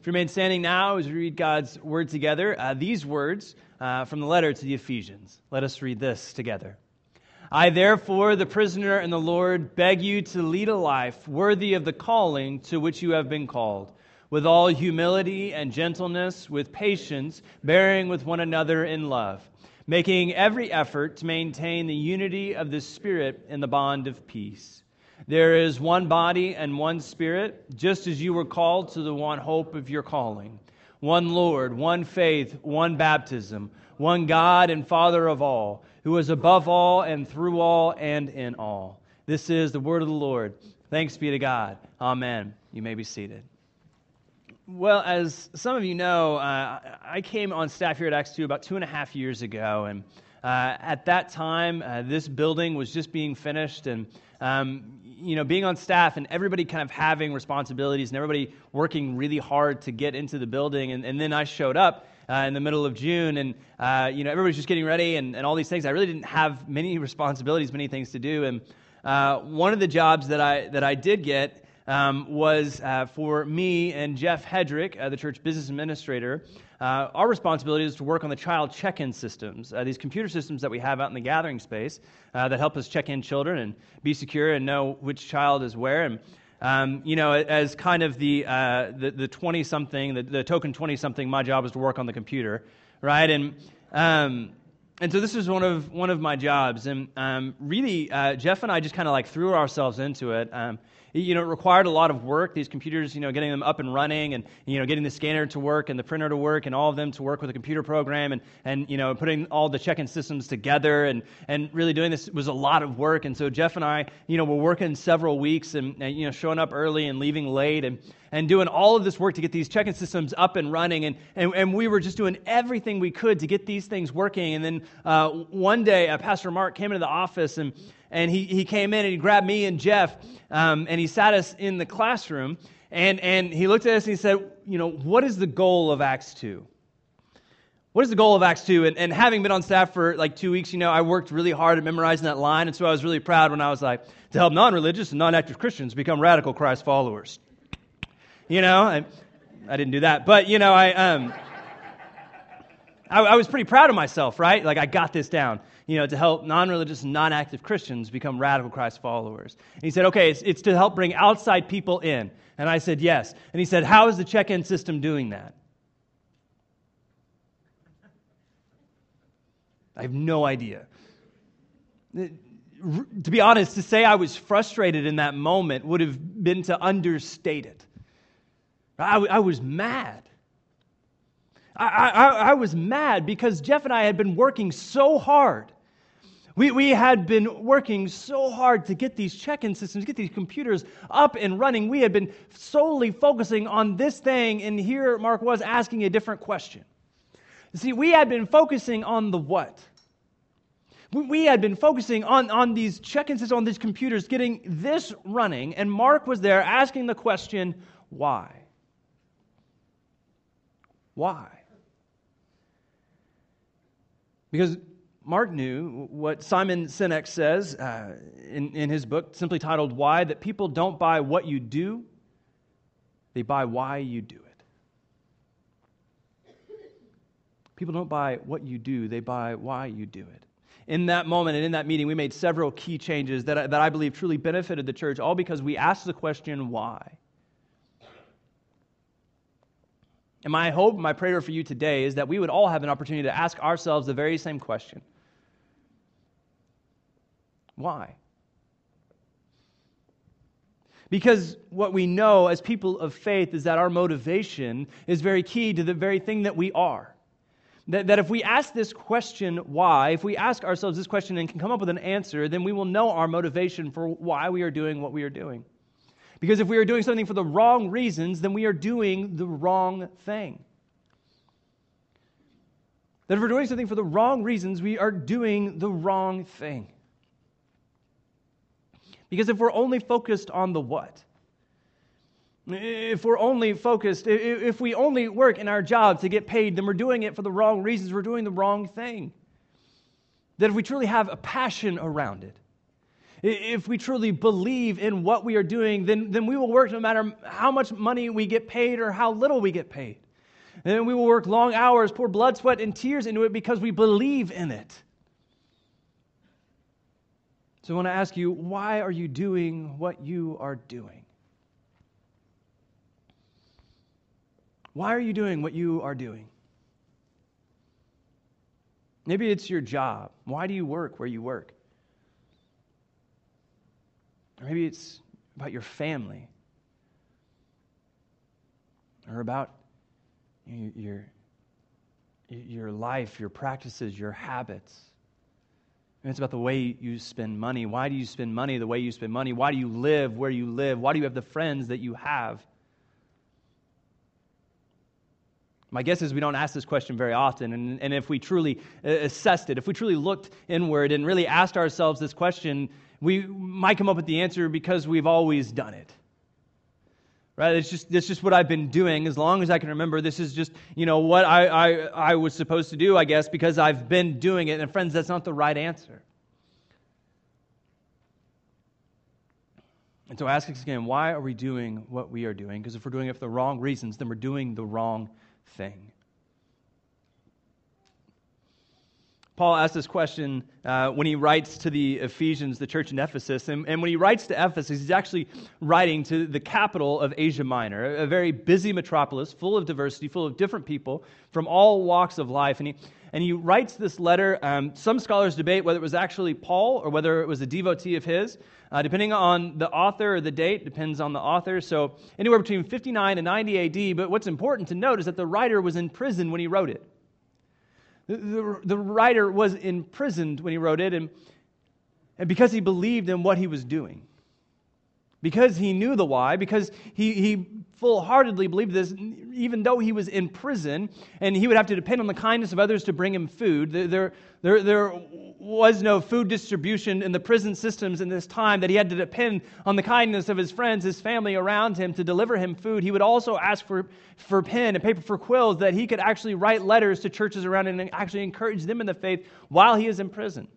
If you remain standing now as we read God's word together, uh, these words uh, from the letter to the Ephesians. Let us read this together. I, therefore, the prisoner in the Lord, beg you to lead a life worthy of the calling to which you have been called, with all humility and gentleness, with patience, bearing with one another in love, making every effort to maintain the unity of the Spirit in the bond of peace. There is one body and one Spirit, just as you were called to the one hope of your calling. One Lord, one faith, one baptism, one God and Father of all, who is above all and through all and in all. This is the word of the Lord. Thanks be to God. Amen. You may be seated. Well, as some of you know, uh, I came on staff here at Acts 2 about two and a half years ago. And uh, at that time, uh, this building was just being finished. And um, you know, being on staff and everybody kind of having responsibilities and everybody working really hard to get into the building. And, and then I showed up uh, in the middle of June and, uh, you know, everybody's just getting ready and, and all these things. I really didn't have many responsibilities, many things to do. And uh, one of the jobs that I, that I did get um, was for me and Jeff Hedrick, the church business administrator. Uh, our responsibility is to work on the child check in systems, uh, these computer systems that we have out in the gathering space uh, that help us check in children and be secure and know which child is where. And, um, you know, as kind of the, uh, the 20 something, the, the token 20 something, my job is to work on the computer, right? And, um, and so this is one of, one of my jobs. And um, really, uh, Jeff and I just kind of like threw ourselves into it. You know, it required a lot of work. These computers, you know, getting them up and running and, you know, getting the scanner to work and the printer to work and all of them to work with a computer program and, and you know, putting all the check-in systems together and, and really doing this was a lot of work. And so Jeff and I, you know, were working several weeks and, and you know, showing up early and leaving late and, and doing all of this work to get these check-in systems up and running. And, and, and we were just doing everything we could to get these things working. And then uh, one day, uh, Pastor Mark came into the office and and he, he came in and he grabbed me and Jeff um, and he sat us in the classroom and, and he looked at us and he said, You know, what is the goal of Acts 2? What is the goal of Acts 2? And, and having been on staff for like two weeks, you know, I worked really hard at memorizing that line. And so I was really proud when I was like, to help non religious and non active Christians become radical Christ followers. You know, I, I didn't do that. But, you know, I, um, I, I was pretty proud of myself, right? Like, I got this down you know, to help non-religious non-active Christians become radical Christ followers. And he said, okay, it's, it's to help bring outside people in. And I said, yes. And he said, how is the check-in system doing that? I have no idea. To be honest, to say I was frustrated in that moment would have been to understate it. I, I was mad. I, I, I was mad because Jeff and I had been working so hard we, we had been working so hard to get these check in systems, get these computers up and running. We had been solely focusing on this thing, and here Mark was asking a different question. You see, we had been focusing on the what? We had been focusing on, on these check in systems, on these computers, getting this running, and Mark was there asking the question, why? Why? Because Mark knew what Simon Sinek says uh, in, in his book, simply titled Why, that people don't buy what you do, they buy why you do it. People don't buy what you do, they buy why you do it. In that moment and in that meeting, we made several key changes that I, that I believe truly benefited the church, all because we asked the question, why? And my hope, my prayer for you today is that we would all have an opportunity to ask ourselves the very same question Why? Because what we know as people of faith is that our motivation is very key to the very thing that we are. That, that if we ask this question, why, if we ask ourselves this question and can come up with an answer, then we will know our motivation for why we are doing what we are doing. Because if we are doing something for the wrong reasons, then we are doing the wrong thing. That if we're doing something for the wrong reasons, we are doing the wrong thing. Because if we're only focused on the what, if we're only focused, if we only work in our job to get paid, then we're doing it for the wrong reasons. We're doing the wrong thing. That if we truly have a passion around it, If we truly believe in what we are doing, then, then we will work no matter how much money we get paid or how little we get paid. And we will work long hours, pour blood, sweat, and tears into it because we believe in it. So I want to ask you, why are you doing what you are doing? Why are you doing what you are doing? Maybe it's your job. Why do you work where you work? Or maybe it's about your family. Or about your, your life, your practices, your habits. And it's about the way you spend money. Why do you spend money the way you spend money? Why do you live where you live? Why do you have the friends that you have? My guess is we don't ask this question very often. And, and if we truly uh, assessed it, if we truly looked inward and really asked ourselves this question, we might come up with the answer because we've always done it. Right? It's just, it's just what I've been doing as long as I can remember. This is just, you know, what I, I, I was supposed to do, I guess, because I've been doing it. And friends, that's not the right answer. And so ask us again, why are we doing what we are doing? Because if we're doing it for the wrong reasons, then we're doing the wrong thing. Paul asks this question uh, when he writes to the Ephesians, the church in Ephesus. And, and, when he writes to Ephesus, he's actually writing to the capital of Asia Minor, a very busy metropolis full of diversity, full of different people from all walks of life. And he, and he writes this letter. Um, some scholars debate whether it was actually Paul or whether it was a devotee of his. Uh, depending on the author or the date, depends on the author. So anywhere between 59 and 90 AD. But what's important to note is that the writer was in prison when he wrote it. The, the, writer was imprisoned when he wrote it, and, and because he believed in what he was doing because he knew the why, because he, he full heartedly believed this, even though he was in prison and he would have to depend on the kindness of others to bring him food. There, there, there was no food distribution in the prison systems in this time, that he had to depend on the kindness of his friends, his family around him to deliver him food. He would also ask for, for pen and paper for quills that he could actually write letters to churches around and actually encourage them in the faith while he is in prison.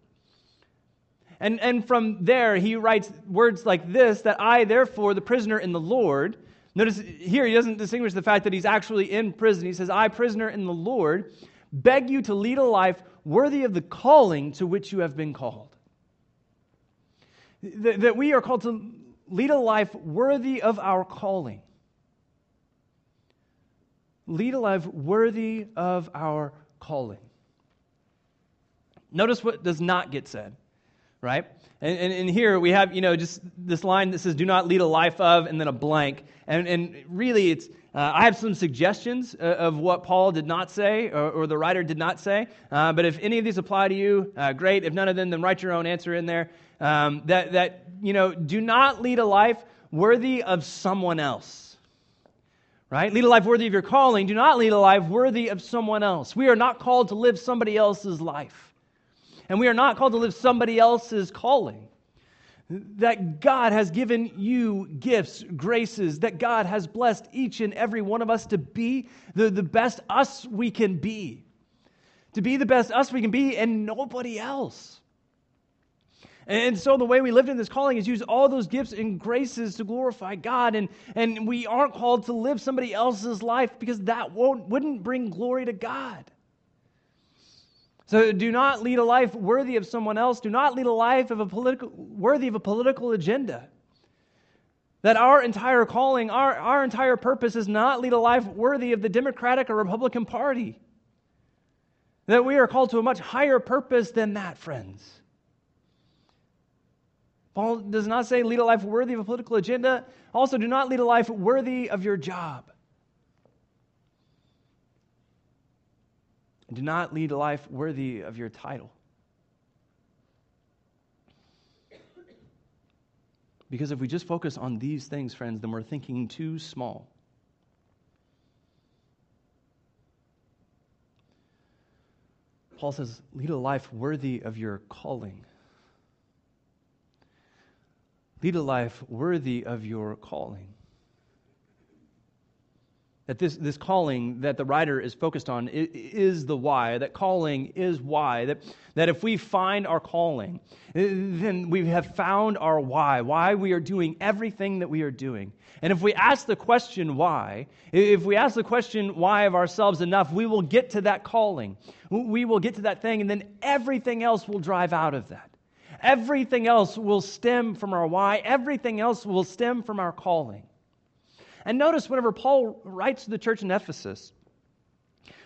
And, and from there, he writes words like this that I, therefore, the prisoner in the Lord, notice here he doesn't distinguish the fact that he's actually in prison. He says, I, prisoner in the Lord, beg you to lead a life worthy of the calling to which you have been called. That, that we are called to lead a life worthy of our calling. Lead a life worthy of our calling. Notice what does not get said right? And, and, and, here we have, you know, just this line that says, do not lead a life of, and then a blank. And, and really, it's, uh, I have some suggestions uh, of what Paul did not say or, or the writer did not say. Uh, but if any of these apply to you, uh, great. If none of them, then write your own answer in there. Um, that, that, you know, do not lead a life worthy of someone else. Right? Lead a life worthy of your calling. Do not lead a life worthy of someone else. We are not called to live somebody else's life. And we are not called to live somebody else's calling. That God has given you gifts, graces, that God has blessed each and every one of us to be the, the best us we can be. To be the best us we can be and nobody else. And so the way we live in this calling is use all those gifts and graces to glorify God. And, and we aren't called to live somebody else's life because that won't, wouldn't bring glory to God. So do not lead a life worthy of someone else. Do not lead a life of a political, worthy of a political agenda. That our entire calling, our, our entire purpose is not lead a life worthy of the Democratic or Republican Party. That we are called to a much higher purpose than that, friends. Paul does not say lead a life worthy of a political agenda. Also, do not lead a life worthy of your job. Do not lead a life worthy of your title. Because if we just focus on these things, friends, then we're thinking too small. Paul says, lead a life worthy of your calling. Lead a life worthy of your calling. That this, this calling that the writer is focused on is the why, that calling is why. That, that if we find our calling, then we have found our why, why we are doing everything that we are doing. And if we ask the question why, if we ask the question why of ourselves enough, we will get to that calling. We will get to that thing, and then everything else will drive out of that. Everything else will stem from our why, everything else will stem from our calling. And notice whenever Paul writes to the church in Ephesus,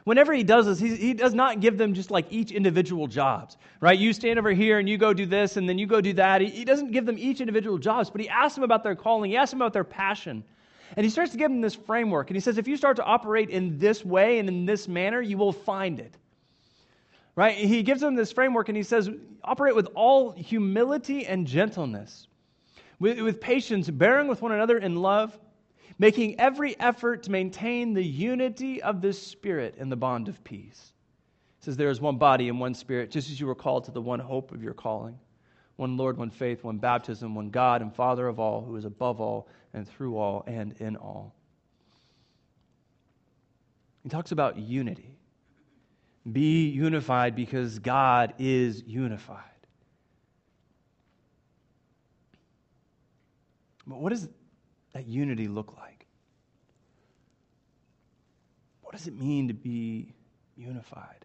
whenever he does this, he, he does not give them just like each individual jobs, right? You stand over here and you go do this and then you go do that. He, he doesn't give them each individual jobs, but he asks them about their calling, he asks them about their passion. And he starts to give them this framework. And he says, if you start to operate in this way and in this manner, you will find it. Right? He gives them this framework and he says, operate with all humility and gentleness, with, with patience, bearing with one another in love making every effort to maintain the unity of the Spirit in the bond of peace. It says, There is one body and one Spirit, just as you were called to the one hope of your calling one Lord, one faith, one baptism, one God and Father of all, who is above all and through all and in all. He talks about unity. Be unified because God is unified. But what does that unity look like? What does it mean to be unified?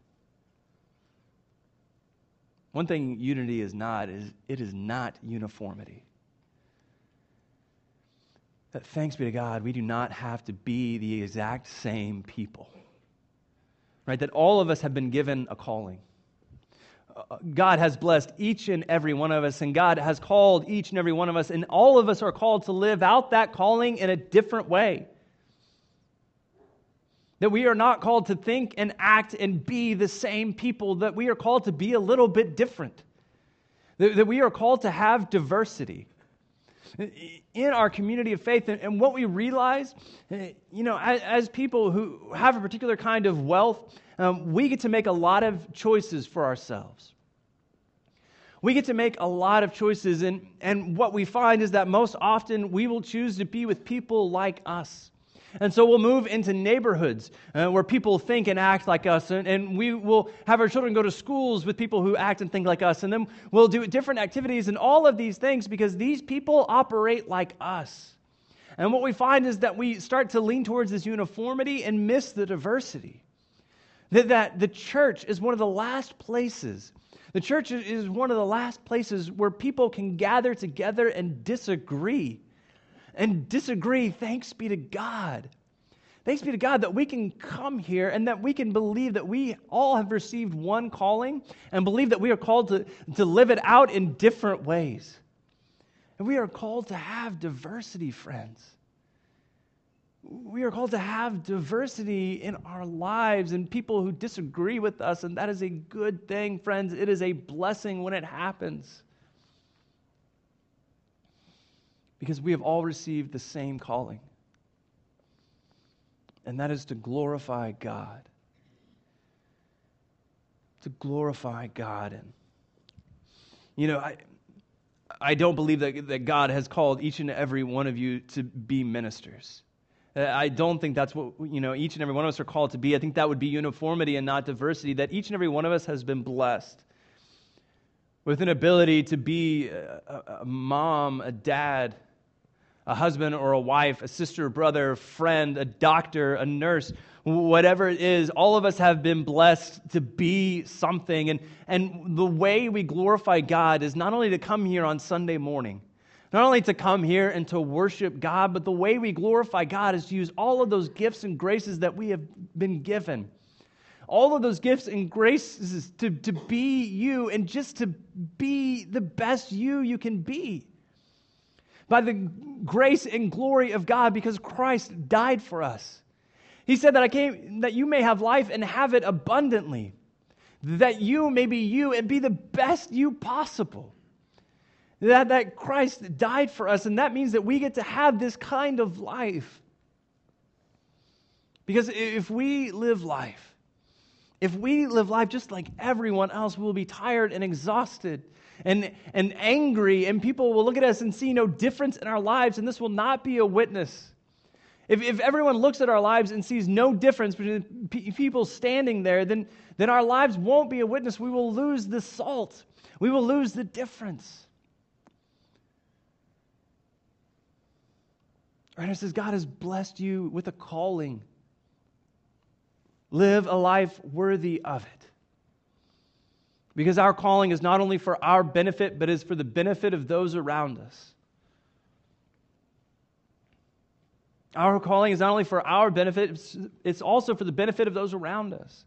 One thing unity is not is it is not uniformity. That thanks be to God, we do not have to be the exact same people. Right? That all of us have been given a calling. God has blessed each and every one of us, and God has called each and every one of us, and all of us are called to live out that calling in a different way. That we are not called to think and act and be the same people, that we are called to be a little bit different. That, that we are called to have diversity in our community of faith. And, what we realize, eh, you know, as, people who have a particular kind of wealth, um, we get to make a lot of choices for ourselves. We get to make a lot of choices, and, and what we find is that most often we will choose to be with people like us. And so we'll move into neighborhoods uh, where people think and act like us. And, and, we will have our children go to schools with people who act and think like us. And then we'll do different activities and all of these things because these people operate like us. And what we find is that we start to lean towards this uniformity and miss the diversity. That, that the church is one of the last places. The church is one of the last places where people can gather together and disagree and disagree, thanks be to God. Thanks be to God that we can come here and that we can believe that we all have received one calling and believe that we are called to, to live it out in different ways. And we are called to have diversity, friends. We are called to have diversity in our lives and people who disagree with us, and that is a good thing, friends. It is a blessing when it happens. Because we have all received the same calling, and that is to glorify God. To glorify God. And, you know, I, I don't believe that, that God has called each and every one of you to be ministers. Uh, I don't think that's what, you know, each and every one of us are called to be. I think that would be uniformity and not diversity, that each and every one of us has been blessed with an ability to be a, a mom, a dad, a husband or a wife, a sister, brother, friend, a doctor, a nurse, whatever it is, all of us have been blessed to be something. And, and the way we glorify God is not only to come here on Sunday morning, not only to come here and to worship God, but the way we glorify God is to use all of those gifts and graces that we have been given. All of those gifts and graces to, to be you and just to be the best you you can be by the grace and glory of God because Christ died for us. He said that I came that you may have life and have it abundantly. That you may be you and be the best you possible. That, that Christ died for us, and that means that we get to have this kind of life. Because if we live life, if we live life just like everyone else, we'll be tired and exhausted and, and angry, and people will look at us and see no difference in our lives, and this will not be a witness. If, if everyone looks at our lives and sees no difference between people standing there, then, then our lives won't be a witness. We will lose the salt, we will lose the difference. Right? It says God has blessed you with a calling. Live a life worthy of it. Because our calling is not only for our benefit, but is for the benefit of those around us. Our calling is not only for our benefit, it's, it's also for the benefit of those around us.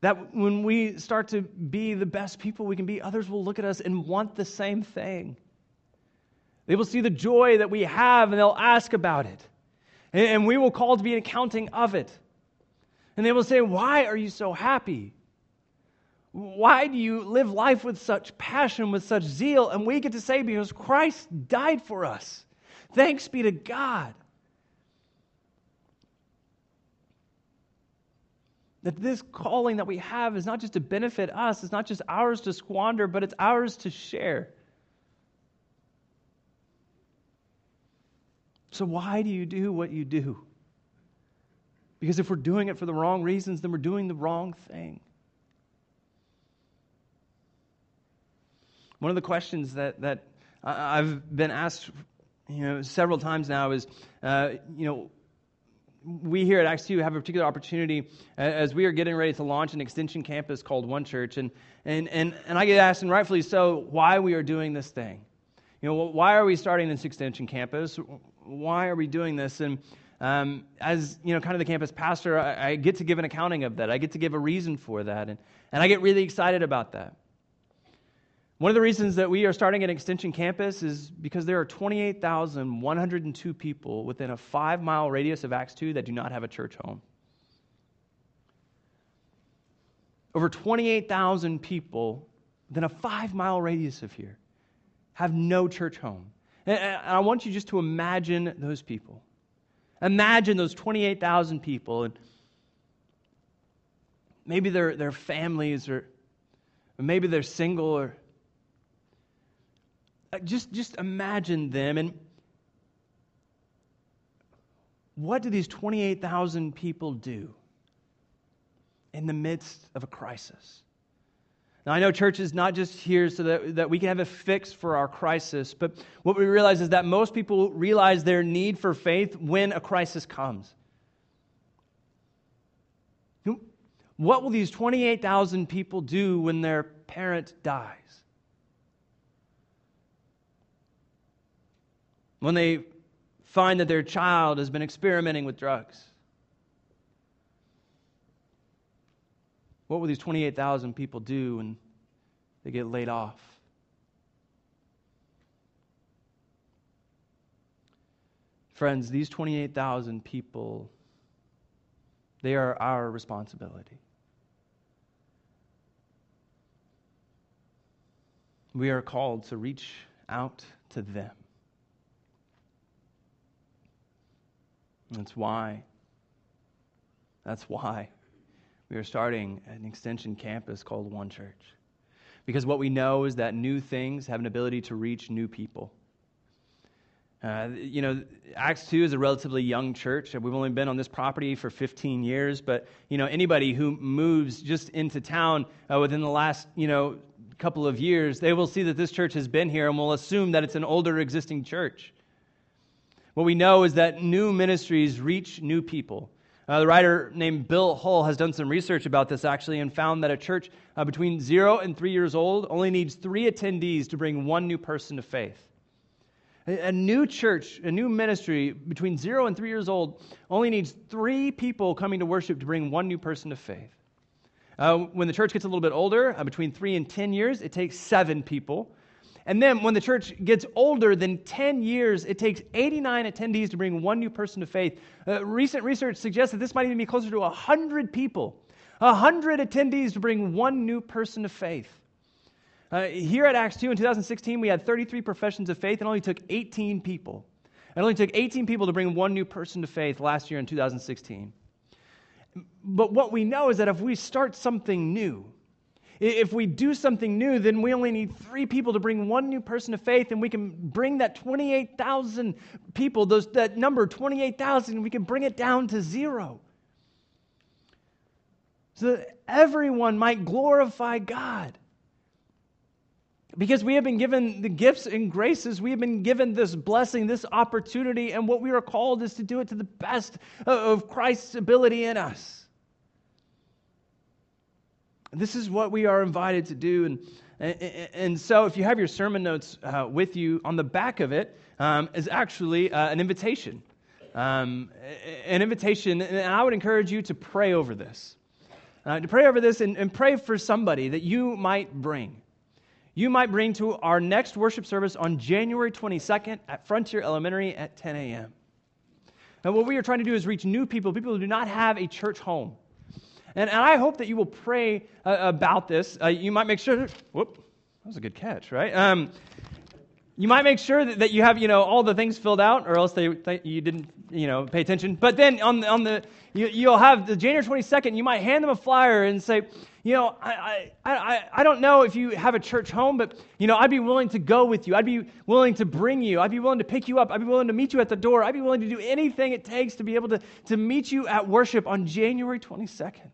That when we start to be the best people we can be, others will look at us and want the same thing. They will see the joy that we have and they'll ask about it. And we will call to be an accounting of it. And they will say, Why are you so happy? Why do you live life with such passion, with such zeal? And we get to say, Because Christ died for us. Thanks be to God. That this calling that we have is not just to benefit us, it's not just ours to squander, but it's ours to share. So, why do you do what you do? Because if we're doing it for the wrong reasons, then we're doing the wrong thing. One of the questions that, that I've been asked you know, several times now is, uh, you know, we here at Acts 2 have a particular opportunity as we are getting ready to launch an extension campus called One Church. And, and, and, and I get asked, and rightfully so, why we are doing this thing. You know, why are we starting this extension campus? Why are we doing this? And um, as you know, kind of the campus pastor, I, I, get to give an accounting of that. I get to give a reason for that, and, and I get really excited about that. One of the reasons that we are starting an extension campus is because there are 28,102 people within a five mile radius of Acts 2 that do not have a church home. Over 28,000 people within a five mile radius of here have no church home. And I want you just to imagine those people. Imagine those 28,000 people, and maybe their, their families, or, or maybe they're single, or uh, just, just imagine them. And what do these 28,000 people do in the midst of a crisis? Now, I know church is not just here so that, that we can have a fix for our crisis, but what we realize is that most people realize their need for faith when a crisis comes. What will these 28,000 people do when their parent dies? When they find that their child has been experimenting with drugs? What will these 28,000 people do when they get laid off? Friends, these 28,000 people, they are our responsibility. We are called to reach out to them. That's why. That's why we are starting an extension campus called One Church. Because what we know is that new things have an ability to reach new people. Uh, you know, Acts 2 is a relatively young church. We've only been on this property for 15 years, but, you know, anybody who moves just into town uh, within the last, you know, couple of years, they will see that this church has been here and will assume that it's an older existing church. What we know is that new ministries reach new people. Uh, the writer named Bill Hull has done some research about this actually and found that a church uh, between zero and three years old only needs three attendees to bring one new person to faith. A, a new church, a new ministry between zero and three years old only needs three people coming to worship to bring one new person to faith. Uh, when the church gets a little bit older, uh, between three and 10 years, it takes seven people. And then when the church gets older than 10 years, it takes 89 attendees to bring one new person to faith. Uh, recent research suggests that this might even be closer to 100 people, 100 attendees to bring one new person to faith. Uh, here at Acts 2 in 2016, we had 33 professions of faith and only took 18 people. It only took 18 people to bring one new person to faith last year in 2016. But what we know is that if we start something new, if we do something new, then we only need three people to bring one new person to faith, and we can bring that 28,000 people, those, that number, 28,000, we can bring it down to zero. So that everyone might glorify God. Because we have been given the gifts and graces, we have been given this blessing, this opportunity, and what we are called is to do it to the best of Christ's ability in us. This is what we are invited to do. And, and, and so, if you have your sermon notes uh, with you, on the back of it um, is actually uh, an invitation. Um, an invitation, and I would encourage you to pray over this. Uh, to pray over this and, and pray for somebody that you might bring you might bring to our next worship service on January 22nd at Frontier Elementary at 10 a.m. And what we are trying to do is reach new people, people who do not have a church home. And, and I hope that you will pray uh, about this. Uh, you might make sure, that, whoop, that was a good catch, right? Um, you might make sure that, that you have, you know, all the things filled out, or else they, they you didn't, you know, pay attention. But then on the, on the you, you'll have the January 22nd, you might hand them a flyer and say, you know, I, I, I, I don't know if you have a church home, but, you know, I'd be willing to go with you. I'd be willing to bring you. I'd be willing to pick you up. I'd be willing to meet you at the door. I'd be willing to do anything it takes to be able to, to meet you at worship on January 22nd.